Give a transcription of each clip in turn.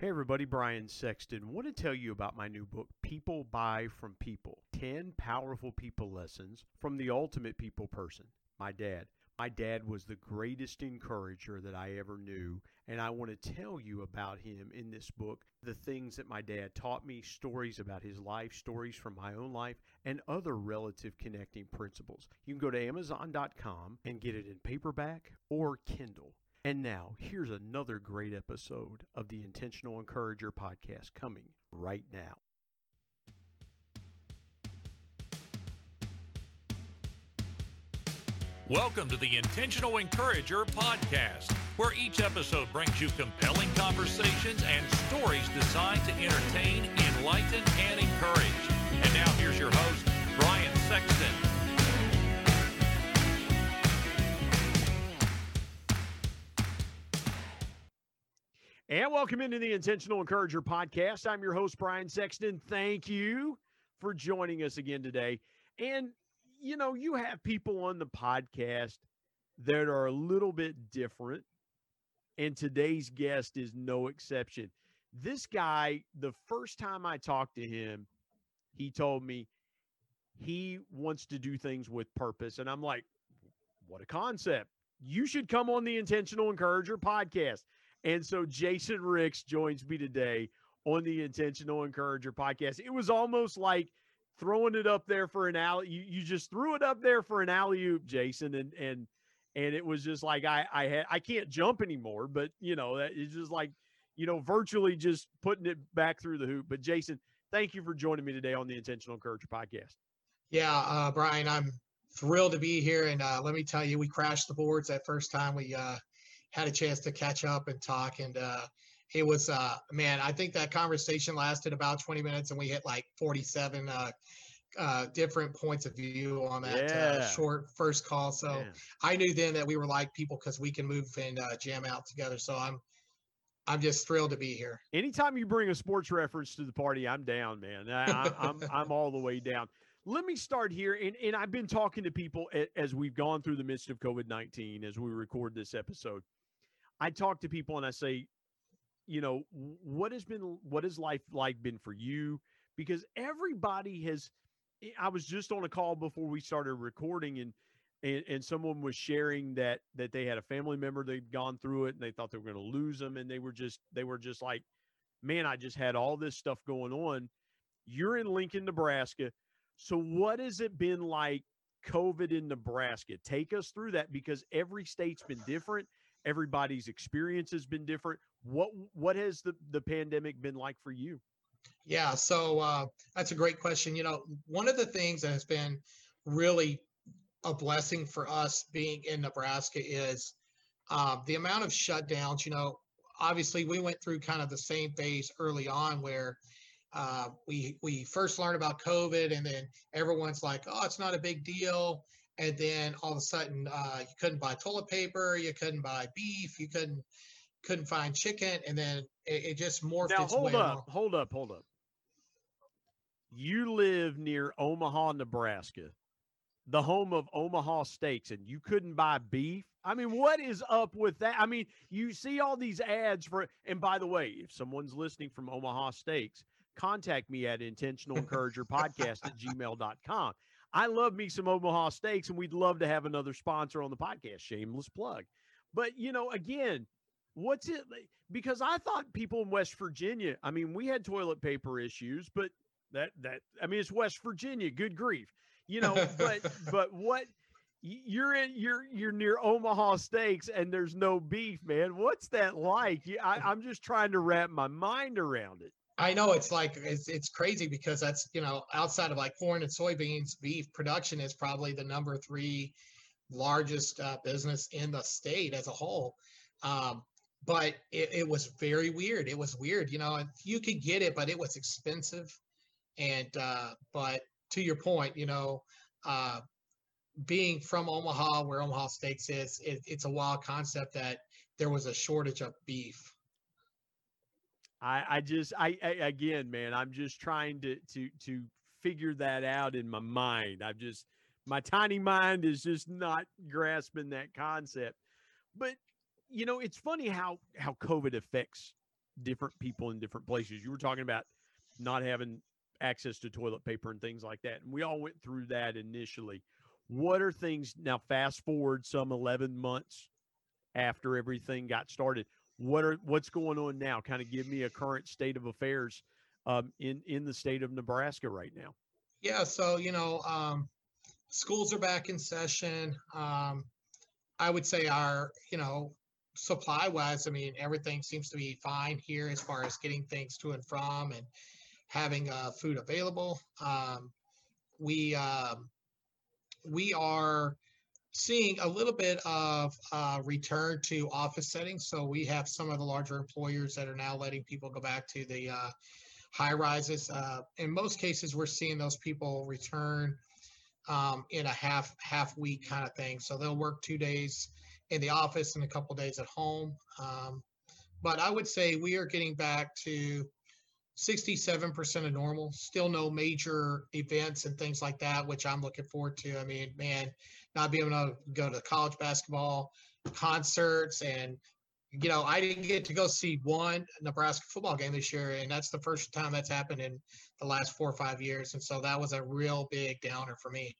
Hey, everybody, Brian Sexton. Want to tell you about my new book, People Buy from People 10 Powerful People Lessons from the Ultimate People Person, my dad. My dad was the greatest encourager that I ever knew, and I want to tell you about him in this book the things that my dad taught me, stories about his life, stories from my own life, and other relative connecting principles. You can go to Amazon.com and get it in paperback or Kindle. And now, here's another great episode of the Intentional Encourager podcast coming right now. Welcome to the Intentional Encourager podcast, where each episode brings you compelling conversations and stories designed to entertain, enlighten, and encourage. And now, here's your host, Brian Sexton. And welcome into the Intentional Encourager podcast. I'm your host, Brian Sexton. Thank you for joining us again today. And, you know, you have people on the podcast that are a little bit different. And today's guest is no exception. This guy, the first time I talked to him, he told me he wants to do things with purpose. And I'm like, what a concept. You should come on the Intentional Encourager podcast. And so Jason Ricks joins me today on the Intentional Encourager podcast. It was almost like throwing it up there for an alley. You, you just threw it up there for an alley oop, Jason, and and and it was just like I I had I can't jump anymore, but you know that it's just like you know virtually just putting it back through the hoop. But Jason, thank you for joining me today on the Intentional Encourager podcast. Yeah, uh, Brian, I'm thrilled to be here, and uh, let me tell you, we crashed the boards that first time we uh, had a chance to catch up and talk. And uh, it was, uh, man, I think that conversation lasted about 20 minutes and we hit like 47 uh, uh, different points of view on that uh, yeah. uh, short first call. So yeah. I knew then that we were like people because we can move and uh, jam out together. So I'm, I'm just thrilled to be here. Anytime you bring a sports reference to the party, I'm down, man. I, am I'm, I'm all the way down. Let me start here, and, and I've been talking to people as we've gone through the midst of COVID 19 as we record this episode. I talk to people and I say, you know, what has been what has life like been for you? Because everybody has eh, I was just on a call before we started recording and and, and someone was sharing that that they had a family member they'd gone through it and they thought they were going to lose them and they were just they were just like man i just had all this stuff going on. You're in lincoln nebraska. So what has it been like covid in nebraska? Take us through that because every state's been different everybody's experience has been different. What what has the the pandemic been like for you? Yeah so uh, that's a great question. You know one of the things that has been really a blessing for us being in nebraska is uh, the amount of shutdowns you know obviously we went through kind of the same phase early on where uh, we we first learned about covid and then everyone's like oh it's not a big deal and then all of a sudden uh, you couldn't buy toilet paper, you couldn't buy beef, you couldn't couldn't find chicken, and then it, it just morphed. Now hold up, along. hold up, hold up. You live near Omaha, Nebraska, the home of Omaha Steaks, and you couldn't buy beef. I mean, what is up with that? I mean, you see all these ads for, and by the way, if someone's listening from Omaha Steaks, contact me at intentional encourager podcast at gmail.com. I love me some Omaha steaks, and we'd love to have another sponsor on the podcast. Shameless plug. But, you know, again, what's it because I thought people in West Virginia, I mean, we had toilet paper issues, but that, that, I mean, it's West Virginia, good grief, you know, but, but what, you're in you're you're near Omaha Steaks and there's no beef, man. What's that like? I, I'm just trying to wrap my mind around it. I know it's like it's it's crazy because that's you know outside of like corn and soybeans, beef production is probably the number three largest uh, business in the state as a whole. Um, but it, it, was very weird. It was weird, you know. You could get it, but it was expensive. And uh, but to your point, you know, uh, being from Omaha, where Omaha Steaks is, it, it's a wild concept that there was a shortage of beef I, I just I, I, again, man, I'm just trying to to to figure that out in my mind. I've just my tiny mind is just not grasping that concept. But you know, it's funny how how COVID affects different people in different places. You were talking about not having access to toilet paper and things like that. And we all went through that initially. What are things now fast forward some 11 months after everything got started? What are what's going on now? Kind of give me a current state of affairs um, in in the state of Nebraska right now. Yeah, so you know, um, schools are back in session. Um, I would say our, you know, supply wise, I mean, everything seems to be fine here as far as getting things to and from and having uh, food available. Um, we um, we are seeing a little bit of uh, return to office settings. So we have some of the larger employers that are now letting people go back to the uh, high rises. Uh, in most cases, we're seeing those people return um, in a half half week kind of thing. So they'll work two days in the office and a couple days at home. Um, but I would say we are getting back to 67% of normal. Still no major events and things like that, which I'm looking forward to. I mean, man, not being able to go to college basketball concerts and you know, I didn't get to go see one Nebraska football game this year, and that's the first time that's happened in the last four or five years. And so that was a real big downer for me.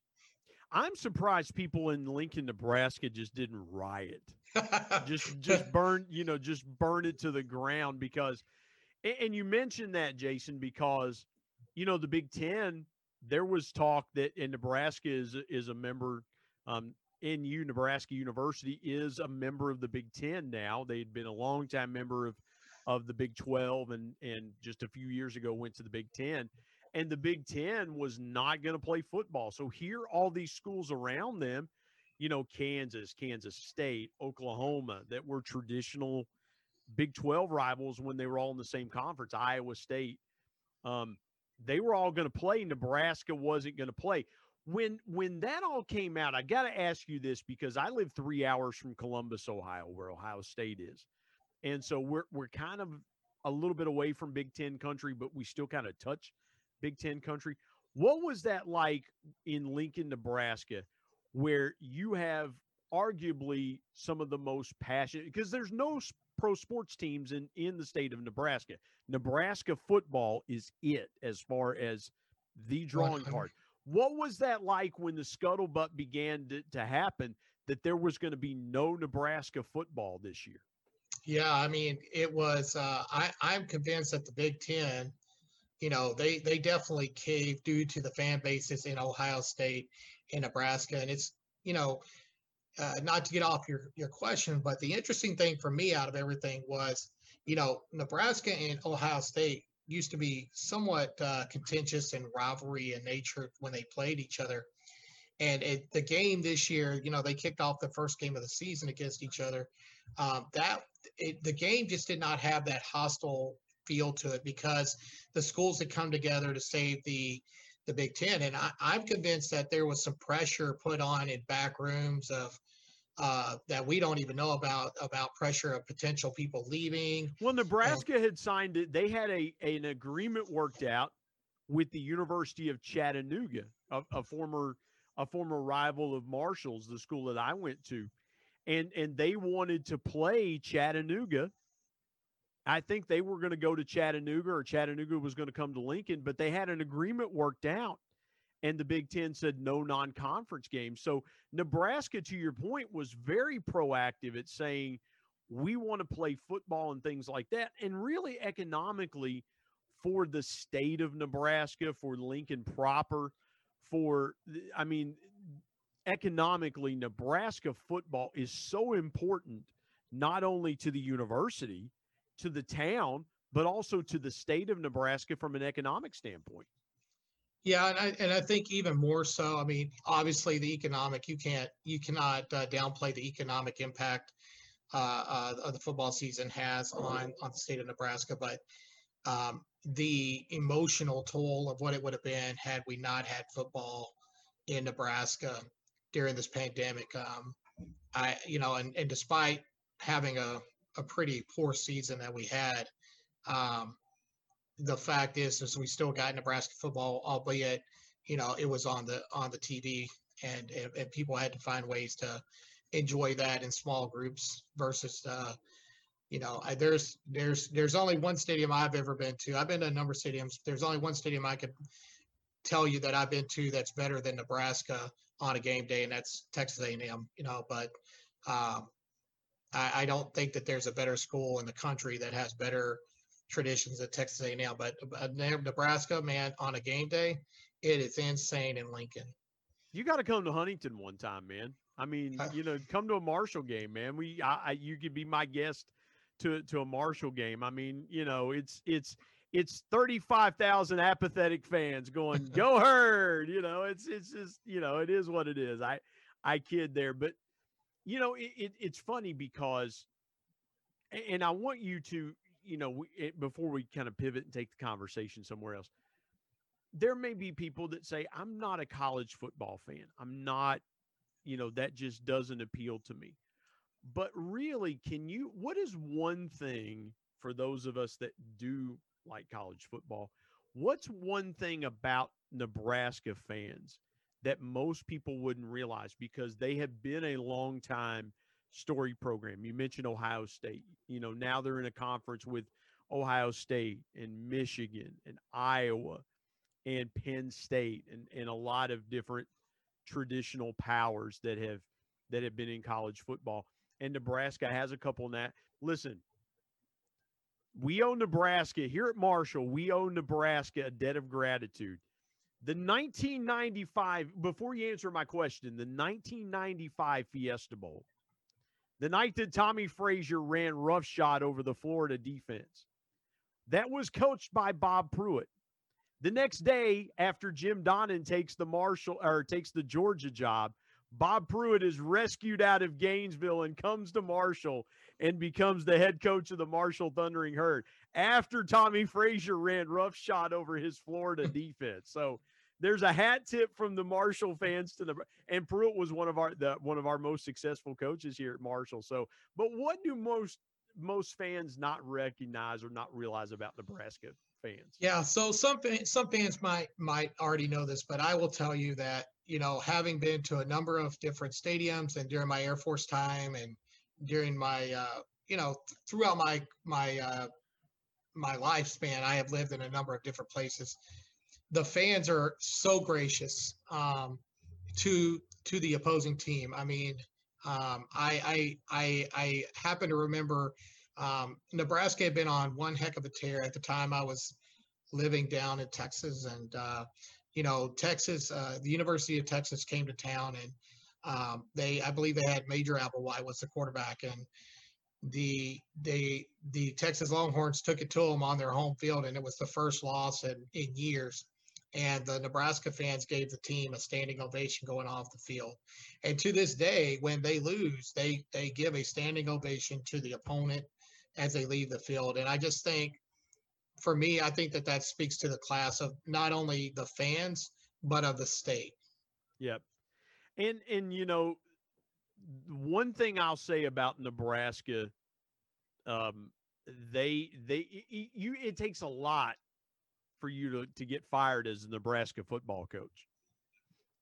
I'm surprised people in Lincoln, Nebraska just didn't riot. just just burn, you know, just burn it to the ground because and you mentioned that, Jason, because you know the Big Ten. There was talk that in Nebraska is is a member. Um, NU Nebraska University is a member of the Big Ten now. They'd been a long time member of of the Big Twelve, and and just a few years ago went to the Big Ten. And the Big Ten was not going to play football. So here, all these schools around them, you know, Kansas, Kansas State, Oklahoma, that were traditional Big 12 rivals when they were all in the same conference, Iowa State. Um, they were all going to play. Nebraska wasn't going to play. When when that all came out, I got to ask you this because I live three hours from Columbus, Ohio, where Ohio State is, and so we're we're kind of a little bit away from Big Ten country, but we still kind of touch Big Ten country. What was that like in Lincoln, Nebraska, where you have arguably some of the most passionate because there's no pro sports teams in in the state of Nebraska. Nebraska football is it as far as the drawing card. What was that like when the scuttlebutt began to, to happen that there was going to be no Nebraska football this year? Yeah, I mean, it was. Uh, I I'm convinced that the Big Ten, you know, they they definitely caved due to the fan bases in Ohio State and Nebraska, and it's you know uh, not to get off your, your question, but the interesting thing for me out of everything was, you know, Nebraska and Ohio State used to be somewhat uh, contentious and rivalry in nature when they played each other. And it, the game this year, you know, they kicked off the first game of the season against each other. Um, that it, the game just did not have that hostile feel to it because the schools had come together to save the the Big Ten. And I, am convinced that there was some pressure put on in back rooms of uh, that we don't even know about about pressure of potential people leaving. Well, Nebraska and, had signed it. They had a an agreement worked out with the University of Chattanooga, a, a former a former rival of Marshall's, the school that I went to, and and they wanted to play Chattanooga I think they were going to go to Chattanooga or Chattanooga was going to come to Lincoln, but they had an agreement worked out. And the Big Ten said no non conference games. So Nebraska, to your point, was very proactive at saying, we want to play football and things like that. And really, economically, for the state of Nebraska, for Lincoln proper, for, I mean, economically, Nebraska football is so important, not only to the university, to the town, but also to the state of Nebraska from an economic standpoint. Yeah, and I and I think even more so. I mean, obviously the economic you can't you cannot uh, downplay the economic impact uh, uh, the football season has on on the state of Nebraska, but um, the emotional toll of what it would have been had we not had football in Nebraska during this pandemic. Um, I you know, and and despite having a a pretty poor season that we had. Um, the fact is, is we still got Nebraska football, albeit you know it was on the on the TV, and and, and people had to find ways to enjoy that in small groups versus uh, you know, I, there's there's there's only one stadium I've ever been to. I've been to a number of stadiums. There's only one stadium I could tell you that I've been to that's better than Nebraska on a game day, and that's Texas A&M. You know, but um, I, I don't think that there's a better school in the country that has better traditions than Texas A&M. But uh, Nebraska, man, on a game day, it is insane in Lincoln. You got to come to Huntington one time, man. I mean, Uh, you know, come to a Marshall game, man. We, I, I, you could be my guest to to a Marshall game. I mean, you know, it's it's it's thirty five thousand apathetic fans going, "Go herd!" You know, it's it's just you know, it is what it is. I I kid there, but you know, it, it it's funny because, and I want you to, you know, we, it, before we kind of pivot and take the conversation somewhere else. There may be people that say, I'm not a college football fan. I'm not you know that just doesn't appeal to me but really can you what is one thing for those of us that do like college football what's one thing about nebraska fans that most people wouldn't realize because they have been a long time story program you mentioned ohio state you know now they're in a conference with ohio state and michigan and iowa and penn state and, and a lot of different traditional powers that have that have been in college football. And Nebraska has a couple now. Listen, we owe Nebraska here at Marshall. We owe Nebraska a debt of gratitude. The 1995, before you answer my question, the 1995 Fiesta Bowl, the night that Tommie Frazier ran roughshod over the Florida defense, that was coached by Bob Pruett. The next day, after Jim Donnan takes the Marshall or takes the Georgia job, Bob Pruett is rescued out of Gainesville and comes to Marshall and becomes the head coach of the Marshall Thundering Herd after Tommie Frazier ran roughshod over his Florida defense. So there's a hat tip from the Marshall fans to the and Pruett was one of our the one of our most successful coaches here at Marshall. So, but what do most most fans not recognize or not realize about Nebraska fans? Yeah, so some some fans might might already know this, but I will tell you that you know, having been to a number of different stadiums and during my Air Force time and during my uh, you know throughout my my uh, my lifespan, I have lived in a number of different places. The fans are so gracious um, to to the opposing team. I mean, um, I, I I I happen to remember um, Nebraska had been on one heck of a tear at the time. I was living down in Texas, and uh, you know, Texas, uh, the University of Texas came to town, and um, they, I believe, they had Major Applewhite was the quarterback, and the they the Texas Longhorns took it to them on their home field, and it was the first loss in, in years. And the Nebraska fans gave the team a standing ovation going off the field. And to this day, when they lose, they they give a standing ovation to the opponent as they leave the field. And I just think, for me, I think that that speaks to the class of not only the fans but of the state. Yep. And and you know, one thing I'll say about Nebraska, um, they they you it takes a lot for you to to get fired as a Nebraska football coach.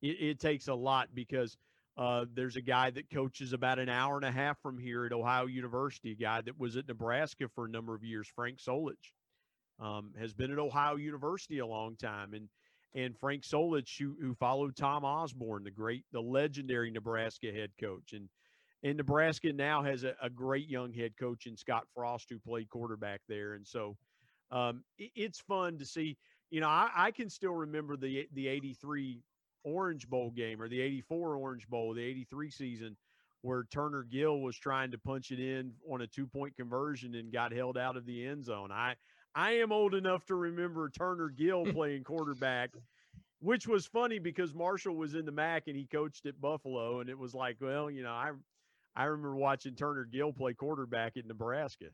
It, it takes a lot because uh, there's a guy that coaches about an hour and a half from here at Ohio University, a guy that was at Nebraska for a number of years, Frank Solich, um, has been at Ohio University a long time, and and Frank Solich, who, who followed Tom Osborne, the great, the legendary Nebraska head coach, and and Nebraska now has a, a great young head coach in Scott Frost, who played quarterback there, and so um, it- it's fun to see. You know, I, I can still remember the the '83 Orange Bowl game or the '84 Orange Bowl, the '83 season, where Turner Gill was trying to punch it in on a two point conversion and got held out of the end zone. I I am old enough to remember Turner Gill playing quarterback, which was funny because Marshall was in the MAC and he coached at Buffalo, and it was like, well, you know, I I remember watching Turner Gill play quarterback at Nebraska.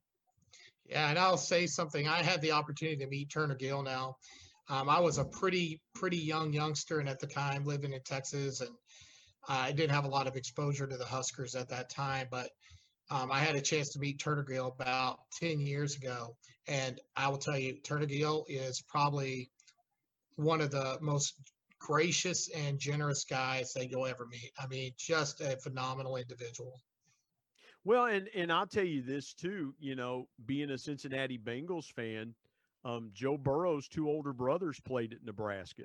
Yeah, and I'll say something. I had the opportunity to meet Turner Gill now. Um, I was a pretty pretty young youngster, and at the time living in Texas, and I didn't have a lot of exposure to the Huskers at that time. But um, I had a chance to meet Turner Gill about ten years ago, and I will tell you, Turner Gill is probably one of the most gracious and generous guys that you'll ever meet. I mean, just a phenomenal individual. Well, and and I'll tell you this too. You know, being a Cincinnati Bengals fan, um, Joe Burrow's two older brothers played at Nebraska,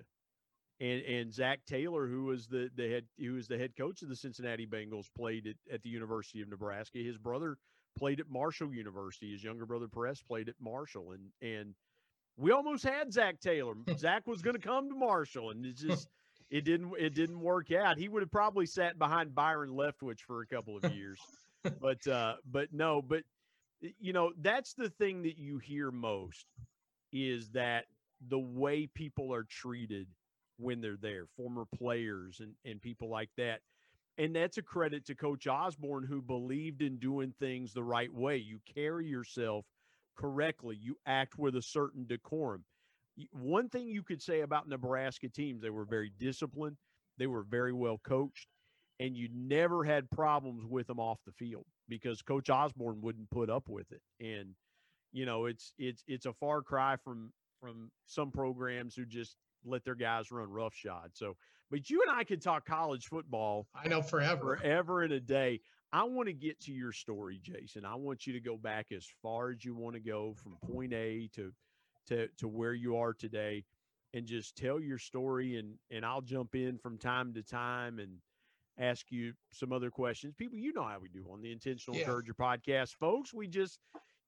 and and Zac Taylor, who was the the head who was the head coach of the Cincinnati Bengals, played at, at the University of Nebraska. His brother played at Marshall University. His younger brother Press played at Marshall, and and we almost had Zac Taylor. Zac was going to come to Marshall, and it just it didn't it didn't work out. He would have probably sat behind Byron Leftwich for a couple of years, but uh, but no, but you know that's the thing that you hear most is that the way people are treated when they're there, former players and and people like that. And that's a credit to Coach Osborne, who believed in doing things the right way. You carry yourself correctly, you act with a certain decorum. One thing you could say about Nebraska teams, they were very disciplined, they were very well coached, and you never had problems with them off the field because Coach Osborne wouldn't put up with it. And you know, it's it's it's a far cry from from some programs who just let their guys run roughshod. So, but you and I could talk college football. I know forever, forever in a day. I want to get to your story, Jason. I want you to go back as far as you want to go from point A to to to where you are today and just tell your story and and I'll jump in from time to time and ask you some other questions. People, you know how we do on the Intentional yeah. Encourager podcast, folks. We just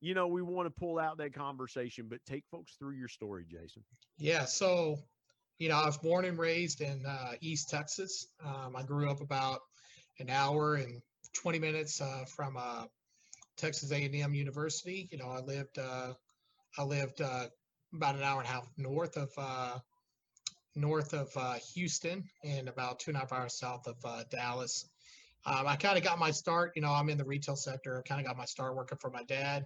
you know, we want to pull out that conversation, but take folks through your story, Jason. Yeah. So, you know, I was born and raised in uh, East Texas. Um, I grew up about an hour and 20 minutes uh, from uh, Texas A&M University. You know, I lived uh, I lived uh, about an hour and a half north of uh, north of Houston and about two and a half hours south of Dallas. Um, I kind of got my start. You know, I'm in the retail sector. I kind of got my start working for my dad.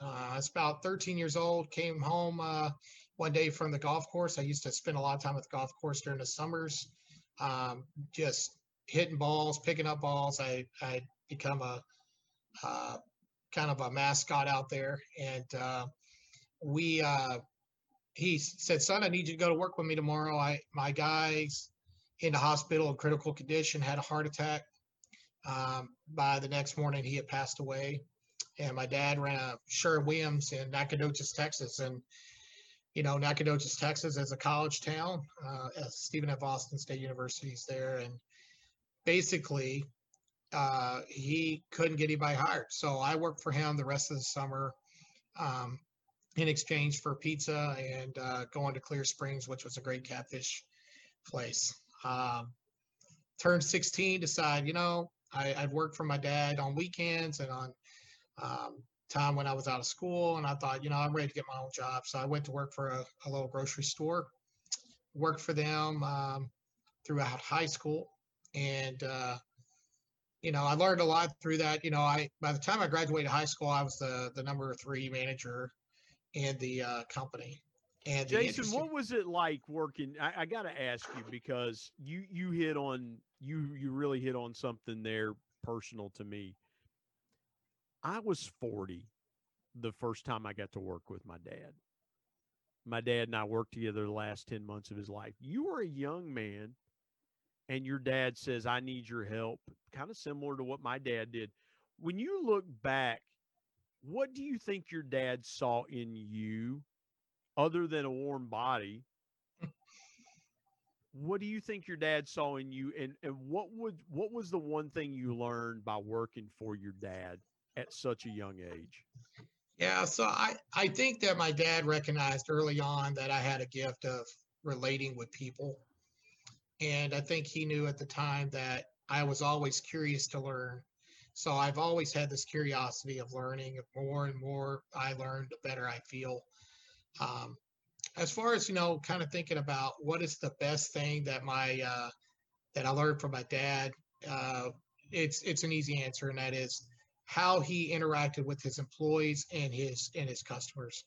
I was about 13 years old. Came home one day from the golf course. I used to spend a lot of time at the golf course during the summers. Um, just hitting balls, picking up balls. I I become a uh, kind of a mascot out there, and uh, we uh, he said, "Son, I need you to go to work with me tomorrow. I my guy's in the hospital in critical condition, had a heart attack. Um, by the next morning, he had passed away." And my dad ran a Sherwin Williams in Nacogdoches, Texas, and you know, Nacogdoches, Texas, is a college town. Uh, Stephen F. Austin State University is there, and basically uh, he couldn't get anybody hired. So I worked for him the rest of the summer um, in exchange for pizza and uh, going to Clear Springs, which was a great catfish place. Um, turned 16, decided, you know, I, would worked for my dad on weekends and on um, time when I was out of school. And I thought, you know, I'm ready to get my own job. So I went to work for a, a little grocery store, worked for them um, throughout high school and uh, you know I learned a lot through that. You know, I by the time I graduated high school, I was the the number three manager in the uh, company. And Jason, what was it like working? I, I got to ask you because you you hit on you you really hit on something there personal to me. I was forty the first time I got to work with my dad. My dad and I worked together the last 10 months of his life. You were a young man and your dad says, I need your help, kind of similar to what my dad did. When you look back, what do you think your dad saw in you other than a warm body? what do you think your dad saw in you and, and what would what was the one thing you learned by working for your dad at such a young age? Yeah, so I, I think that my dad recognized early on that I had a gift of relating with people and I think he knew at the time that I was always curious to learn. So I've always had this curiosity of learning. More and more I learn, the better I feel. Um, as far as you know, kind of thinking about what is the best thing that my uh, that I learned from my dad, uh, it's it's an easy answer, and that is how he interacted with his employees and his and his customers.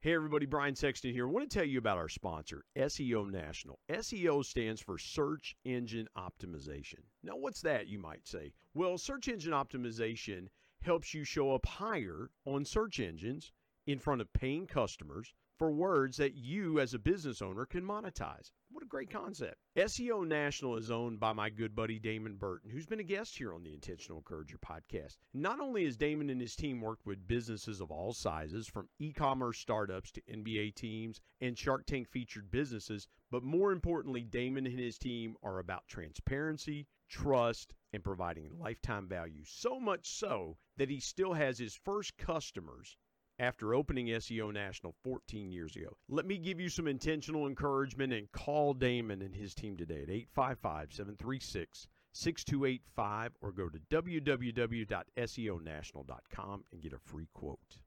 Hey, everybody, Brian Sexton here. I want to tell you about our sponsor, SEO National. SEO stands for Search Engine Optimization. Now, what's that, you might say? Well, search engine optimization helps you show up higher on search engines in front of paying customers for words that you as a business owner can monetize. What a great concept. SEO National is owned by my good buddy Damon Burton, who's been a guest here on the Intentional Encourager podcast. Not only has Damon and his team worked with businesses of all sizes, from e commerce startups to NBA teams and Shark Tank featured businesses, but more importantly, Damon and his team are about transparency, trust, and providing lifetime value. So much so that he still has his first customers after opening SEO National 14 years ago. Let me give you some intentional encouragement and call Damon and his team today at 855 736 6285 or go to www.seonational.com and get a free quote.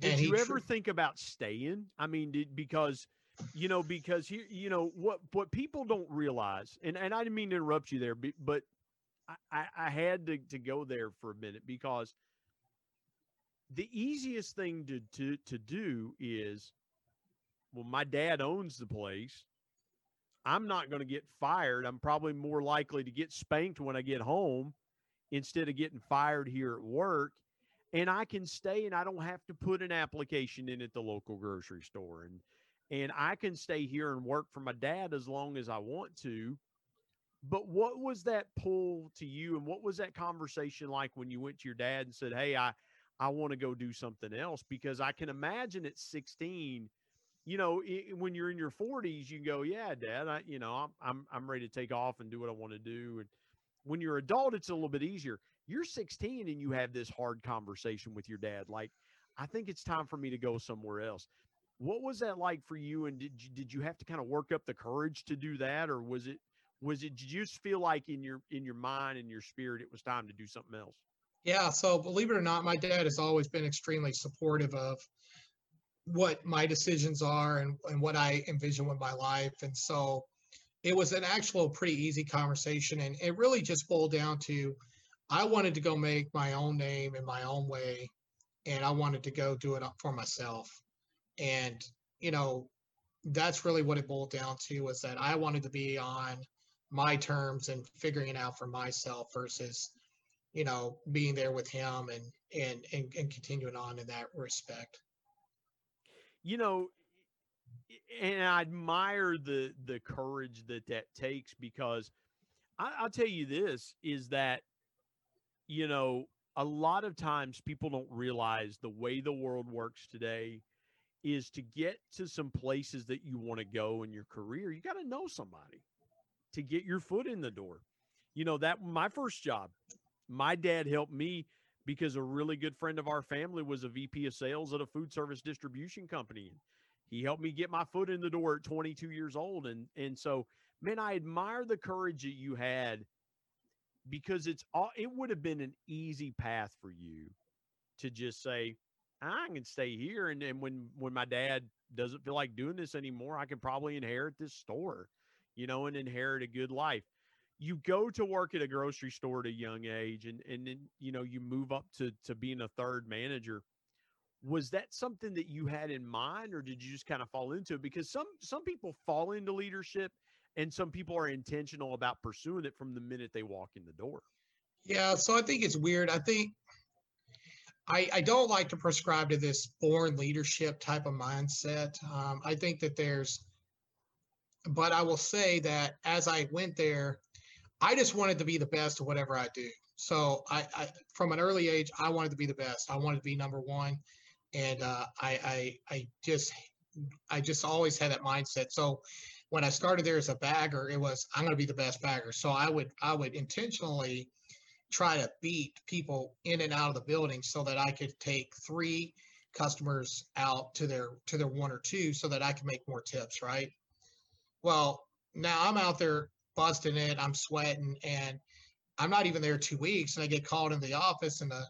Did you ever think about staying? I mean, did, because you know, because here, you know what what people don't realize, and and I didn't mean to interrupt you there, but I, I had to, to go there for a minute because the easiest thing to, to, to do is well, my dad owns the place. I'm not going to get fired. I'm probably more likely to get spanked when I get home instead of getting fired here at work. And I can stay and I don't have to put an application in at the local grocery store. And and I can stay here and work for my dad as long as I want to but what was that pull to you and what was that conversation like when you went to your dad and said, "Hey, I I want to go do something else because I can imagine at 16, you know, it, when you're in your 40s, you go, "Yeah, dad, I you know, I'm I'm I'm ready to take off and do what I want to do." And when you're adult, it's a little bit easier. You're 16 and you have this hard conversation with your dad like, "I think it's time for me to go somewhere else." What was that like for you and did you, did you have to kind of work up the courage to do that or was it was it did you just feel like in your in your mind and your spirit it was time to do something else? Yeah so believe it or not my dad has always been extremely supportive of what my decisions are and, and what i envision with my life and so it was an actual pretty easy conversation and it really just boiled down to i wanted to go make my own name in my own way and i wanted to go do it for myself and you know that's really what it boiled down to was that i wanted to be on my terms and figuring it out for myself versus you know being there with him and and and, and continuing on in that respect. You know and i admire the the courage that that takes because I, i'll tell you this is that you know a lot of times people don't realize the way the world works today is to get to some places that you want to go in your career you got to know somebody to get your foot in the door. You know, that my first job, my dad helped me because a really good friend of our family was a VP of sales at a food service distribution company. He helped me get my foot in the door at 22 years old. And and so, man, I admire the courage that you had because it's all it would have been an easy path for you to just say, I can stay here. And then when when my dad doesn't feel like doing this anymore, I can probably inherit this store you know, and inherit a good life. You go to work at a grocery store at a young age and and then you know you move up to to being a third manager. Was that something that you had in mind or did you just kind of fall into it? Because some some people fall into leadership and some people are intentional about pursuing it from the minute they walk in the door. Yeah, so I think it's weird. I think I, I don't like to prescribe to this born leadership type of mindset. Um, I think that there's but I will say that as I went there, I just wanted to be the best at whatever I do. So I, I from an early age, I wanted to be the best. I wanted to be number one, and uh, I, I I just I just always had that mindset. So when I started there as a bagger, it was I'm going to be the best bagger. So I would I would intentionally try to beat people in and out of the building so that I could take three customers out to their to their one or two so that I could make more tips, right? Well, now I'm out there busting it. I'm sweating and I'm not even there two weeks. And I get called in the office and the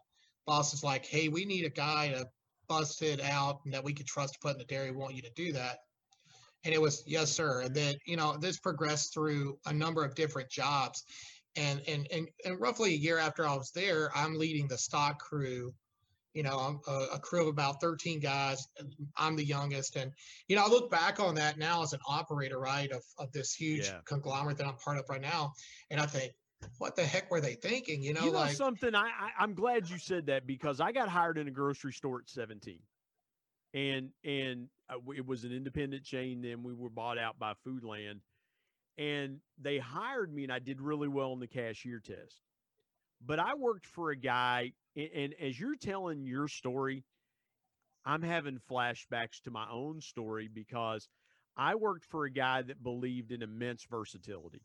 boss is like, Hey, we need a guy to bust it out and that we could trust to put in the dairy. We want you to do that. And it was, yes, sir. And then, you know, this progressed through a number of different jobs. And, and, and, and roughly a year after I was there, I'm leading the stock crew you know, a, a, crew of about 13 guys. I'm the youngest. And, you know, I look back on that now as an operator, right, of, of this huge yeah. conglomerate that I'm part of right now. And I think, what the heck were they thinking? You know, you know like something. I, I I'm glad you said that because I got hired in a grocery store at 17, and and uh, it was an independent chain. Then we were bought out by Foodland, and they hired me, and I did really well in the cashier test. But I worked for a guy, and, and as you're telling your story, I'm having flashbacks to my own story because I worked for a guy that believed in immense versatility.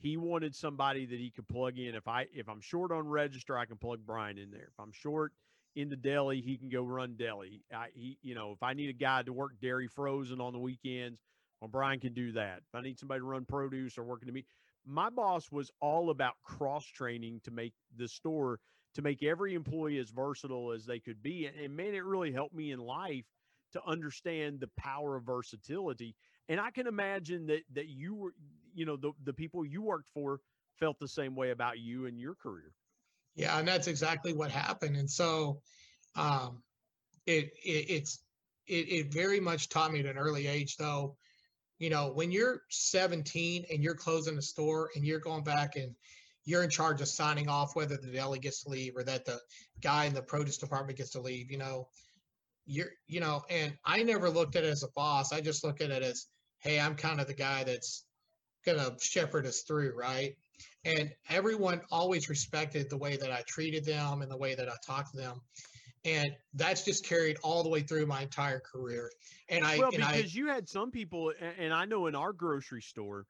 He wanted somebody that he could plug in. If I if I'm short on register, I can plug Brian in there. If I'm short in the deli, he can go run deli. I, he, you know, if I need a guy to work dairy frozen on the weekends, well, Brian can do that. If I need somebody to run produce or working to me, my boss was all about cross training to make the store to make every employee as versatile as they could be. And, and man, it really helped me in life to understand the power of versatility. And I can imagine that that you were, you know, the the people you worked for felt the same way about you and your career. Yeah, and that's exactly what happened. And so, um, it, it it's it, it very much taught me at an early age, though. You know, when you're 17 and you're closing the store and you're going back and you're in charge of signing off whether the deli gets to leave or that the guy in the produce department gets to leave. You know, you're you know, and I never looked at it as a boss. I just look at it as, hey, I'm kind of the guy that's gonna shepherd us through, right? and everyone always respected the way that I treated them and the way that I talked to them. And that's just carried all the way through my entire career. And I well and because I, you had some people, and I know in our grocery store,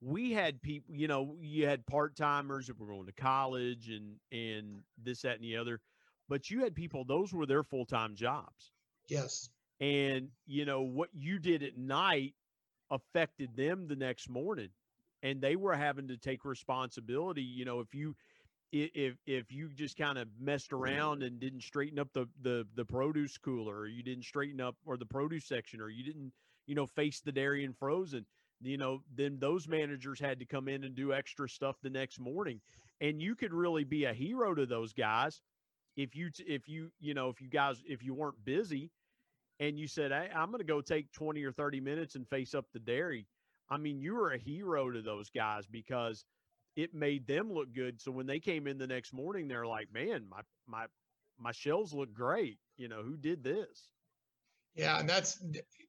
we had people. You know, you had part timers that were going to college and and this, that, and the other. But you had people; those were their full time jobs. yes, And you know what you did at night affected them the next morning and they were having to take responsibility you know if you if if you just kind of messed around and didn't straighten up the the the produce cooler or you didn't straighten up or the produce section or you didn't you know face the dairy and frozen you know then those managers had to come in and do extra stuff the next morning. And you could really be a hero to those guys if you if you you know if you guys if you weren't busy and you said hey, i'm going to go take 20 or 30 minutes and face up the dairy. I mean you were a hero to those guys because it made them look good so when they came in the next morning they're like man my my my shelves look great you know who did this yeah, and that's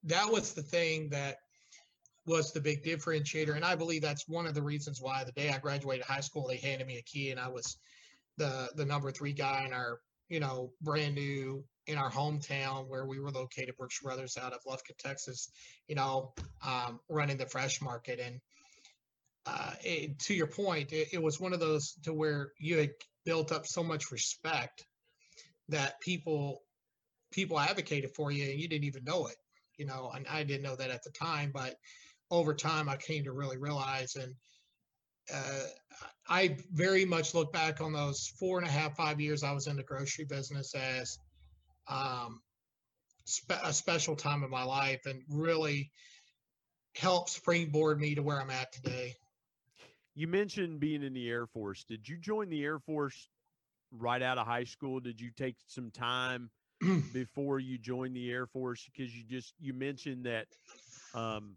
that was the thing that was the big differentiator. And I believe that's one of the reasons why the day I graduated high school, they handed me a key and I was the the number three guy in our, you know, brand new in our hometown where we were located, Brookshire Brothers out of Lufkin, Texas, you know, um, running the fresh market. And uh, it, to your point, it, it was one of those to where you had built up so much respect that people people advocated for you and you didn't even know it you know and i didn't know that at the time but over time i came to really realize and uh, i very much look back on those four and a half five years i was in the grocery business as um, spe- a special time in my life and really helped springboard me to where i'm at today you mentioned being in the air force did you join the air force right out of high school did you take some time before you joined the Air Force? Because you just you mentioned that, um,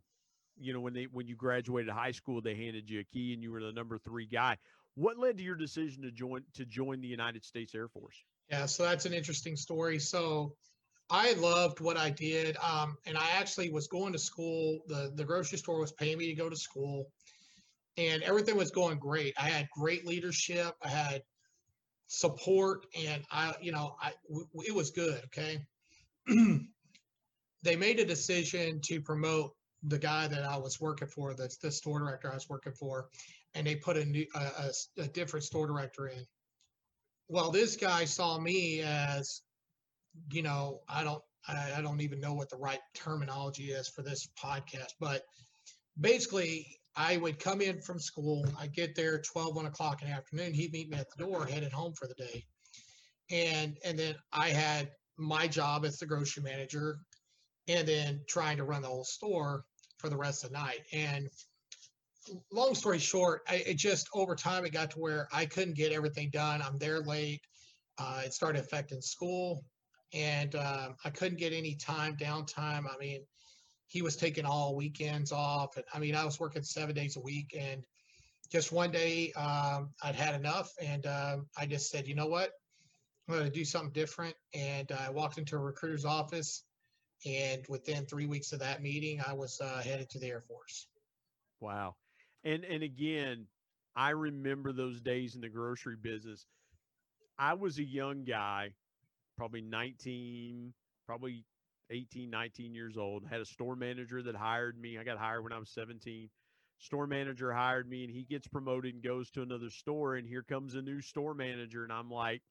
you know, when they when you graduated high school, they handed you a key and you were the number three guy. What led to your decision to join to join the United States Air Force? Yeah, so that's an interesting story. So I loved what I did. Um, and I actually was going to school. The the grocery store was paying me to go to school. And everything was going great. I had great leadership. I had support and I, you know, I w- it was good, okay? they made a decision to promote the guy that I was working for, that's the store director I was working for, and they put a new a different store director in well this guy saw me as you know i don't I, I don't even know what the right terminology is for this podcast but basically i would come in from school i get there 12 1 o'clock in the afternoon he'd meet me at the door headed home for the day and and then i had my job as the grocery manager and then trying to run the whole store for the rest of the night and long story short, I, it just over time it got to where I couldn't get everything done. I'm there late. Uh, it started affecting school, and um, I couldn't get any time downtime. I mean, he was taking all weekends off, and I mean, I was working seven days a week, and just one day um, I'd had enough, and um, I just said, you know what, I'm going to do something different. And I walked into a recruiter's office, and within three weeks of that meeting, I was uh, headed to the Air Force. Wow, and and again, I remember those days in the grocery business. I was a young guy, probably 19, probably 18, 19 years old. Had a store manager that hired me. I got hired when I was 17. Store manager hired me and he gets promoted and goes to another store. And here comes a new store manager. And I'm like,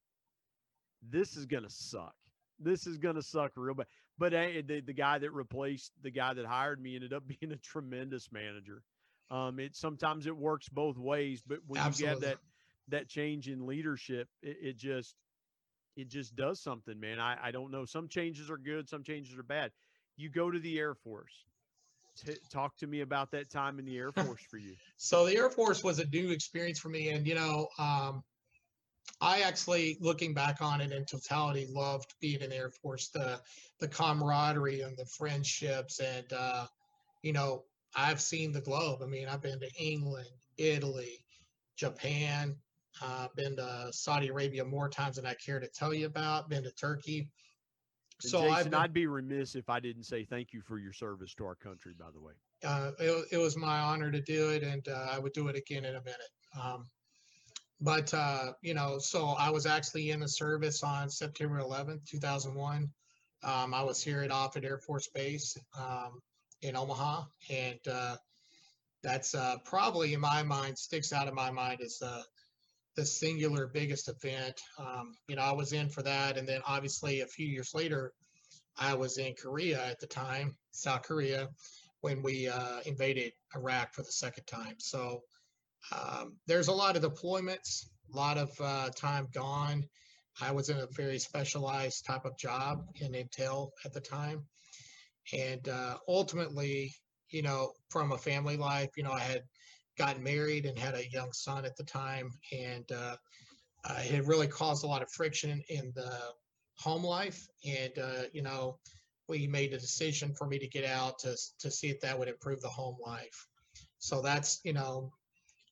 this is going to suck. This is going to suck real bad. But uh, the, the guy that replaced the guy that hired me ended up being a tremendous manager. Um, it sometimes it works both ways, but when Absolutely. you have that that change in leadership, it, it just it just does something, man. I, I don't know. Some changes are good, some changes are bad. You go to the Air Force. T- talk to me about that time in the Air Force for you. so the Air Force was a new experience for me, and you know, um, I actually, looking back on it in totality, loved being in the Air Force. The the camaraderie and the friendships, and uh, you know, I've seen the globe. I mean, I've been to England, Italy, Japan, uh, been to Saudi Arabia more times than I care to tell you about. Been to Turkey. And so Jason, been, I'd be remiss if I didn't say thank you for your service to our country. By the way, uh, it, it, was my honor to do it, and uh, I would do it again in a minute. Um, but uh, you know, so I was actually in the service on September 11th, 2001. Um, I was here at Offutt Air Force Base um, in Omaha, and uh, that's uh, probably in my mind sticks out of my mind as uh, the singular biggest event. Um, you know, I was in for that, and then obviously a few years later, I was in Korea at the time, South Korea, when we uh, invaded Iraq for the second time. So um, there's a lot of deployments, a lot of uh, time gone. I was in a very specialized type of job in Intel at the time, and uh, ultimately, you know, from a family life, you know, I had got married and had a young son at the time, and uh, uh, it really caused a lot of friction in the home life. And uh, you know, we made a decision for me to get out to to see if that would improve the home life. So that's you know,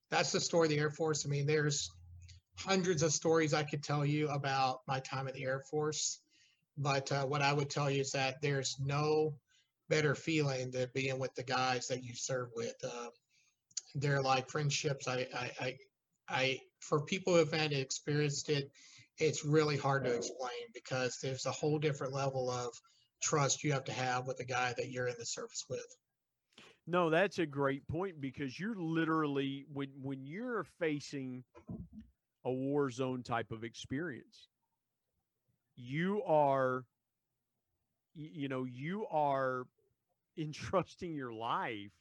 that's the story of the Air Force. I mean, there's hundreds of stories I could tell you about my time at the Air Force, but uh, what I would tell you is that there's no better feeling than being with the guys that you serve with. Uh, they're like friendships. I, I, I, I, for people who haven't experienced it, it's really hard to explain because there's a whole different level of trust you have to have with the guy that you're in the service with. No, that's a great point because you're literally when when you're facing a war zone type of experience, you are you know, you are entrusting your life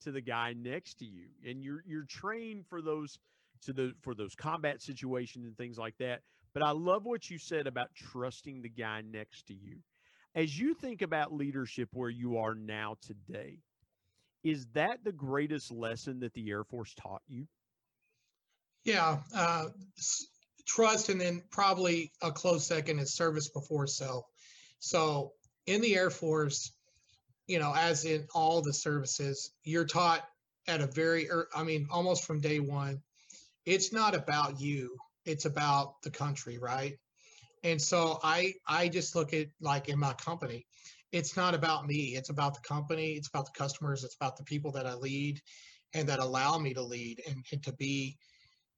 to the guy next to you and you're you're trained for those to the for those combat situations and things like that but i love what you said about trusting the guy next to you. As you think about leadership where you are now today is that the greatest lesson that the air force taught you? Yeah uh, trust and then probably a close second is service before self. So in the air force you know, as in all the services, you're taught at a very, I mean, almost from day one, it's not about you, it's about the country, right? And so I, I just look at like in my company, it's not about me, it's about the company, it's about the customers, it's about the people that I lead and that allow me to lead and, and to be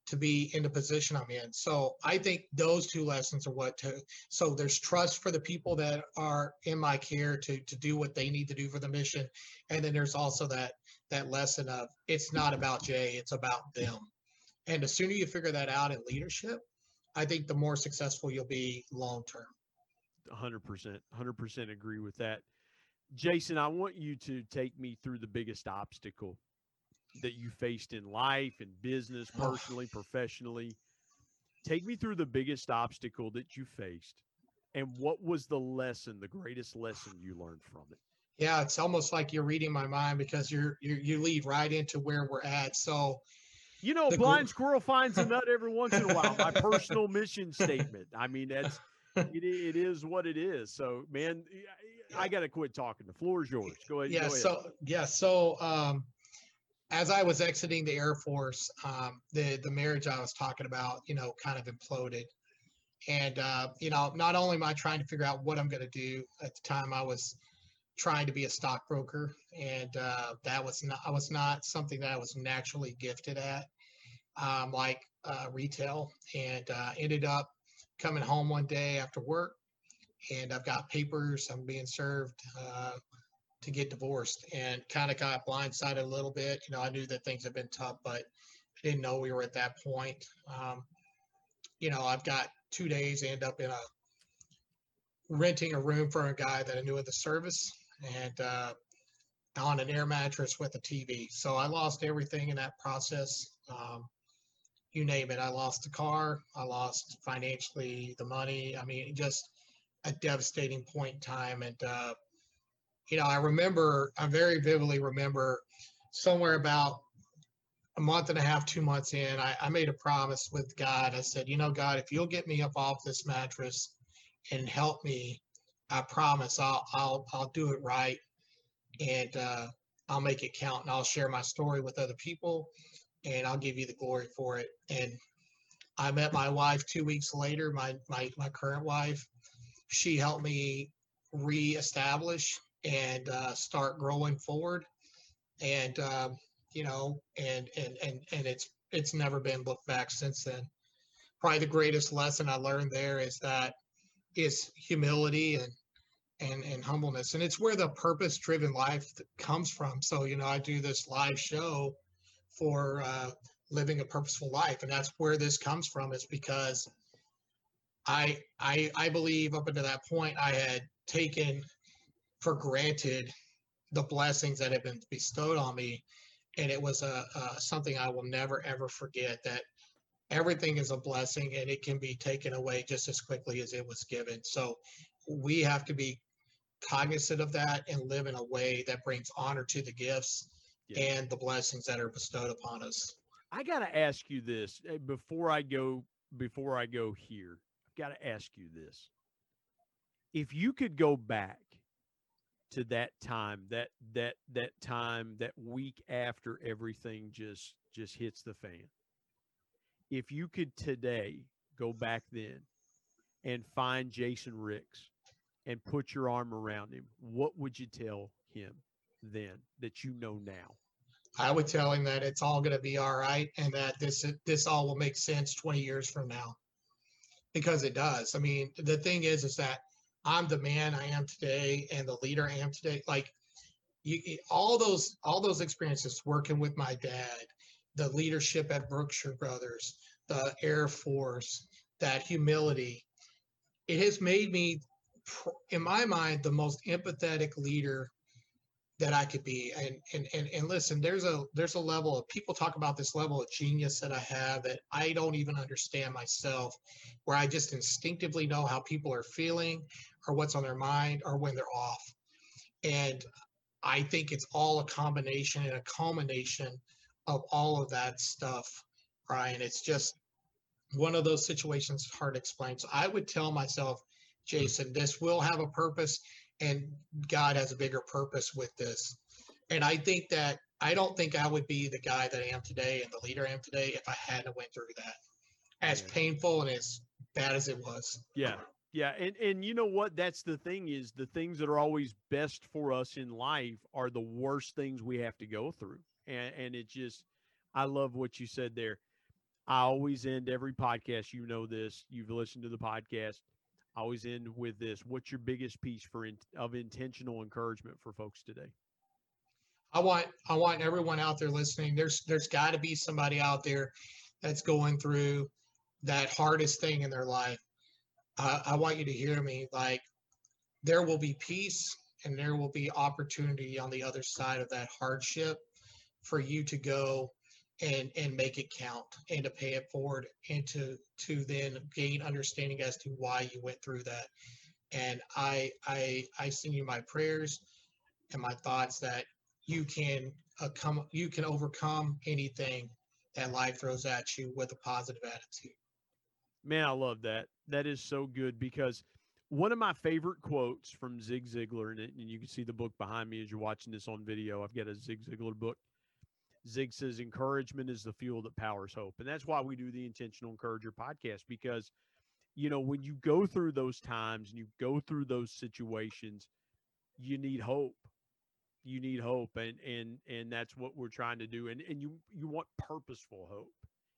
to be in the position I'm in. So I think those two lessons are what to so there's trust for the people that are in my care to to do what they need to do for the mission. And then there's also that that lesson of it's not about Jay, it's about them. And the sooner you figure that out in leadership, I think the more successful you'll be long term. 100%. 100% agree with that. Jason, I want you to take me through the biggest obstacle that you faced in life and business, personally, professionally. Take me through the biggest obstacle that you faced and what was the lesson, the greatest lesson you learned from it? Yeah, it's almost like you're reading my mind because you're, you're you lead right into where we're at. So, you know, blind gr- squirrel finds a nut every once in a while. My personal mission statement. I mean, that's it, it is what it is. So, man, I got to quit talking. The floor is yours. Go ahead. Yeah. Go ahead. So, yeah. So, um, as I was exiting the Air Force, um, the the marriage I was talking about, you know, kind of imploded. And uh, you know, not only am I trying to figure out what I'm going to do at the time, I was trying to be a stockbroker, and uh, that was not I was not something that I was naturally gifted at, um, like uh, retail. And uh, ended up coming home one day after work, and I've got papers. I'm being served uh, to get divorced and kind of got blindsided a little bit. You know, I knew that things had been tough, but I didn't know we were at that point. Um, you know, I've got two days, end up in a renting a room for a guy that I knew at the service and uh, on an air mattress with a TV. So I lost everything in that process. Um, you name it. I lost the car. I lost financially the money. I mean, just a devastating point in time. And, uh, you know, I remember, I very vividly remember somewhere about a month and a half, two months in, I, I made a promise with God. I said, you know, God, if you'll get me up off this mattress and help me, I promise I'll I'll I'll do it right, and uh, I'll make it count, and I'll share my story with other people, and I'll give you the glory for it. And I met my wife two weeks later, my my my current wife. She helped me reestablish and uh, start growing forward. And um, you know, and and and and it's it's never been looked back since then. Probably the greatest lesson I learned there is that is humility and and and humbleness, and it's where the purpose-driven life comes from. So you know, I do this live show for uh, living a purposeful life, and that's where this comes from. Is because I I I believe up until that point I had taken for granted the blessings that have been bestowed on me and it was a, a, something I will never ever forget that everything is a blessing and it can be taken away just as quickly as it was given. So we have to be cognizant of that and live in a way that brings honor to the gifts yeah. and the blessings that are bestowed upon us. I got to ask you this eh, before I go before I go here. I've got to ask you this. If you could go back to that time that that that time that week after everything just just hits the fan. If you could today go back then and find jason ricks and put your arm around him what would you tell him then that you know now? I would tell him that it's all going to be all right and that this this all will make sense 20 years from now. Because it does. I mean the thing is is that I'm the man I am today and the leader I am today. Like you, all those all those experiences working with my dad, the leadership at Brookshire Brothers, the Air Force, that humility, it has made me, in my mind, the most empathetic leader that I could be. And and and and listen, there's a there's a level of people talk about this level of genius that I have that I don't even understand myself, where I just instinctively know how people are feeling or what's on their mind or when they're off. And I think it's all a combination and a culmination of all of that stuff, Brian. It's just one of those situations hard to explain. So I would tell myself, Jason, this will have a purpose and God has a bigger purpose with this. And I think that I don't think I would be the guy that I am today and the leader I am today if I hadn't went through that. As yeah. painful and as bad as it was. Yeah. Yeah, and and you know what? That's the thing is the things that are always best for us in life are the worst things we have to go through. And and it just I love what you said there. I always end every podcast, you know this. You've listened to the podcast. I always end with this. What's your biggest piece for in, of intentional encouragement for folks today? I want I want everyone out there listening. There's there's got to be somebody out there that's going through that hardest thing in their life. I want you to hear me. Like there will be peace and there will be opportunity on the other side of that hardship for you to go and and make it count and to pay it forward and to to then gain understanding as to why you went through that. And i i i send you my prayers and my thoughts that you can uh, come you can overcome anything that life throws at you with a positive attitude. Man i love that. That is so good because one of my favorite quotes from zig ziglar and, you can see the book behind me as you're watching this on video. I've got a zig ziglar book Zig says encouragement is the fuel that powers hope. And that's why we do the Intentional Encourager podcast because, you know, when you go through those times and you go through those situations, you need hope. You need hope. And and and that's what we're trying to do. And and you you want purposeful hope.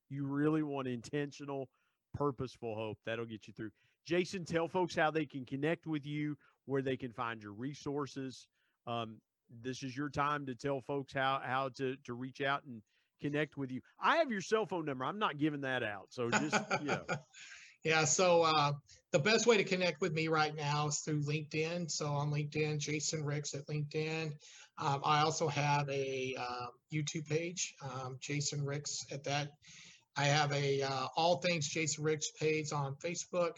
You really want intentional, purposeful hope. That'll get you through. Jason, tell folks how they can connect with you, where they can find your resources. Um, this is your time to tell folks how how to to reach out and connect with you. I have your cell phone number. I'm not giving that out. So just yeah. yeah. So uh, the best way to connect with me right now is through LinkedIn. So on LinkedIn, Jason Ricks at LinkedIn. Um, I also have a uh, YouTube page, um, Jason Ricks at that. I have a uh, all things Jason Ricks page on Facebook,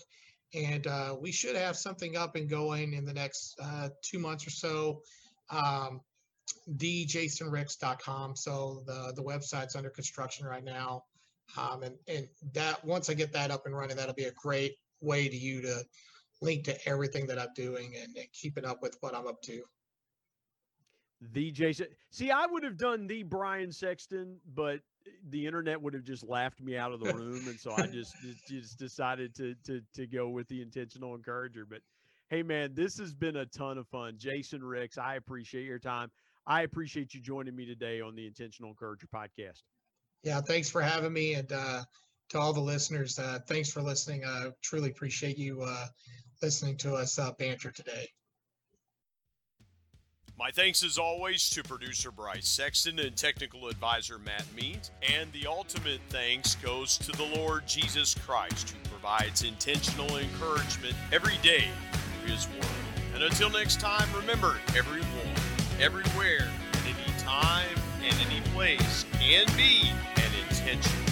and uh, we should have something up and going in the next uh, two months or so um, thejasonricks.com. So the, the website's under construction right now. Um, and, and that once I get that up and running, that'll be a great way to you to link to everything that I'm doing and, and keeping up with what I'm up to. The Jason, see, I would have done the Brian Sexton, but the internet would have just laughed me out of the room, and so I just just decided to to to go with the intentional encourager. But Hey, man, this has been a ton of fun. Jason Ricks, I appreciate your time. I appreciate you joining me today on the Intentional Encourager podcast. Yeah, thanks for having me. And uh, to all the listeners, uh, thanks for listening. I truly appreciate you uh, listening to us uh, banter today. My thanks as always to producer Bryce Sexton and technical advisor Matt Means. And the ultimate thanks goes to the Lord Jesus Christ, who provides intentional encouragement every day his word. And until next time, remember everyone, everywhere, at any time, and any place can be an intention.